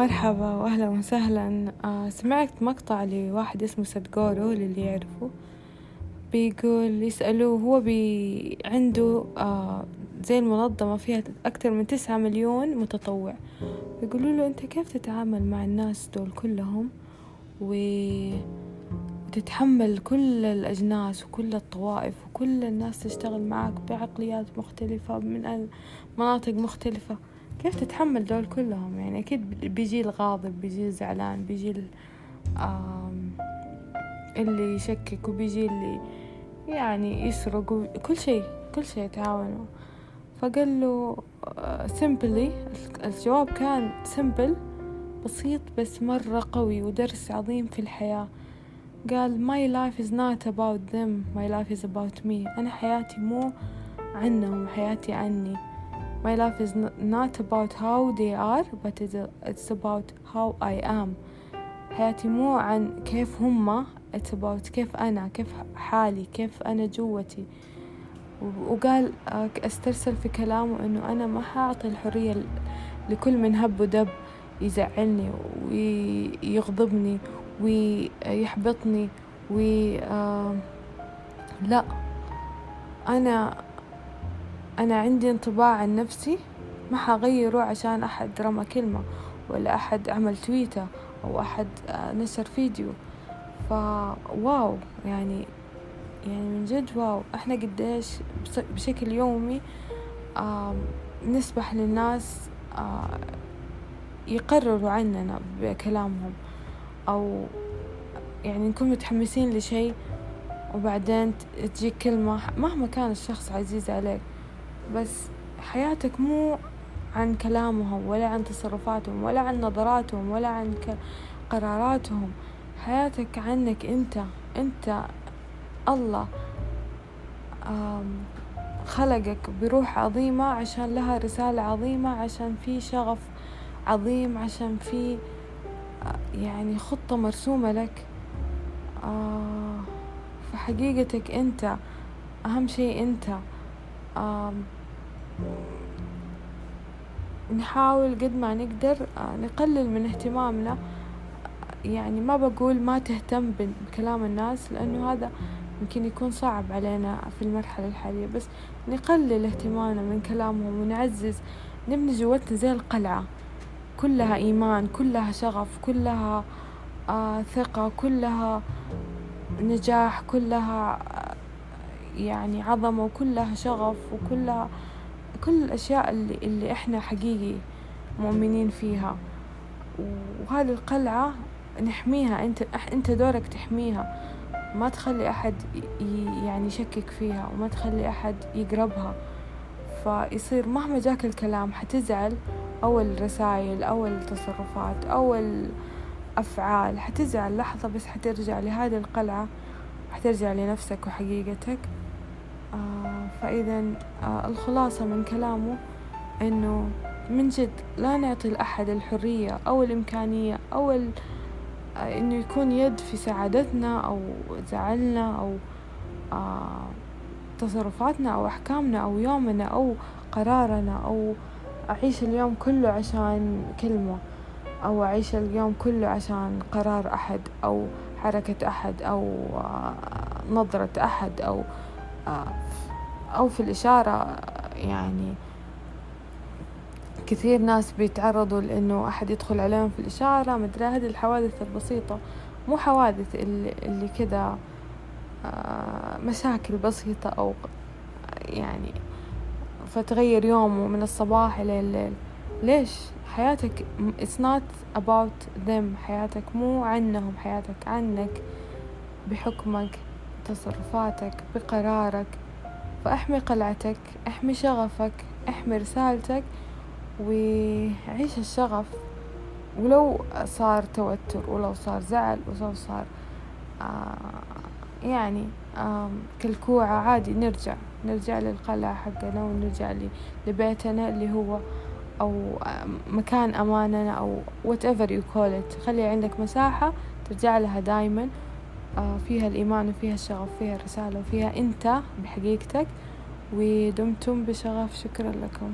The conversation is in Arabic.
مرحبا واهلا وسهلا. آه سمعت مقطع لواحد اسمه سدغورو للي يعرفه. بيقول يسألوه هو بي عنده آه زي المنظمة فيها أكثر من تسعة مليون متطوع. يقولوا له أنت كيف تتعامل مع الناس دول كلهم. وتتحمل كل الأجناس وكل الطوائف وكل الناس تشتغل معك بعقليات مختلفة من مناطق مختلفة؟ كيف تتحمل دول كلهم؟ يعني أكيد بيجي الغاضب بيجي الزعلان بيجي اللي يشكك وبيجي اللي يعني يسرق وكل شيء كل شيء يتعاونوا فقال له simply الجواب كان simple بسيط بس مرة قوي ودرس عظيم في الحياة. قال my life is not about them my life is about me. أنا حياتي مو عنهم حياتي عني. My life is not about how they are but it's about how I am. حياتي مو عن كيف هما it's about كيف أنا كيف حالي كيف أنا جوتي. وقال استرسل في كلامه إنه أنا ما حأعطي الحرية لكل من هب ودب يزعلني ويغضبني ويحبطني و لا. أنا أنا عندي انطباع عن نفسي ما حغيره عشان أحد رمى كلمة ولا أحد عمل تويتة أو أحد نشر فيديو. فواو يعني يعني من جد واو. إحنا قديش بشكل يومي نسمح للناس يقرروا عننا بكلامهم أو يعني نكون متحمسين لشيء وبعدين تجيك كلمة مهما كان الشخص عزيز عليك. بس حياتك مو عن كلامهم ولا عن تصرفاتهم ولا عن نظراتهم ولا عن قراراتهم. حياتك عنك انت. انت الله. خلقك بروح عظيمة عشان لها رسالة عظيمة عشان في شغف عظيم عشان في يعني خطة مرسومة لك. فحقيقتك انت أهم شيء انت. نحاول قد ما نقدر نقلل من اهتمامنا. يعني ما بقول ما تهتم بكلام الناس لأنه هذا يمكن يكون صعب علينا في المرحلة الحالية. بس نقلل اهتمامنا من كلامهم ونعزز نبني جوتنا زي القلعة. كلها إيمان كلها شغف كلها آه ثقة كلها نجاح كلها يعني عظمة وكلها شغف وكلها كل الأشياء اللي, اللي إحنا حقيقي مؤمنين فيها. وهذه القلعة نحميها. أنت أنت دورك تحميها. ما تخلي أحد يعني يشكك فيها وما تخلي أحد يقربها. فيصير مهما جاك الكلام حتزعل. أو الرسائل أو التصرفات أو الأفعال حتزعل. لحظة بس حترجع لهذه القلعة حترجع لنفسك وحقيقتك. آه. فإذا آه الخلاصة من كلامه إنه من جد لا نعطي لأحد الحرية أو الإمكانية أو ال... آه إنه يكون يد في سعادتنا أو زعلنا أو آه تصرفاتنا أو أحكامنا أو يومنا أو قرارنا أو أعيش اليوم كله عشان كلمة أو أعيش اليوم كله عشان قرار أحد أو حركة أحد أو نظرة أحد أو أو في الإشارة يعني كثير ناس بيتعرضوا لأنه أحد يدخل عليهم في الإشارة. مدري هذه الحوادث البسيطة مو حوادث اللي, اللي كذا مشاكل بسيطة أو يعني فتغير يومه من الصباح إلى الليل. ليش؟ حياتك it's not about them. حياتك مو عنهم. حياتك عنك بحكمك تصرفاتك بقرارك. فأحمي قلعتك أحمي شغفك أحمي رسالتك وعيش الشغف. ولو صار توتر ولو صار زعل ولو صار آه يعني آه كالكوعة عادي نرجع نرجع للقلعة حقنا ونرجع لبيتنا اللي هو أو مكان أماننا أو whatever you call it. خلي عندك مساحة ترجع لها دايما. فيها الإيمان وفيها الشغف وفيها الرسالة وفيها أنت بحقيقتك ودمتم بشغف. شكرا لكم.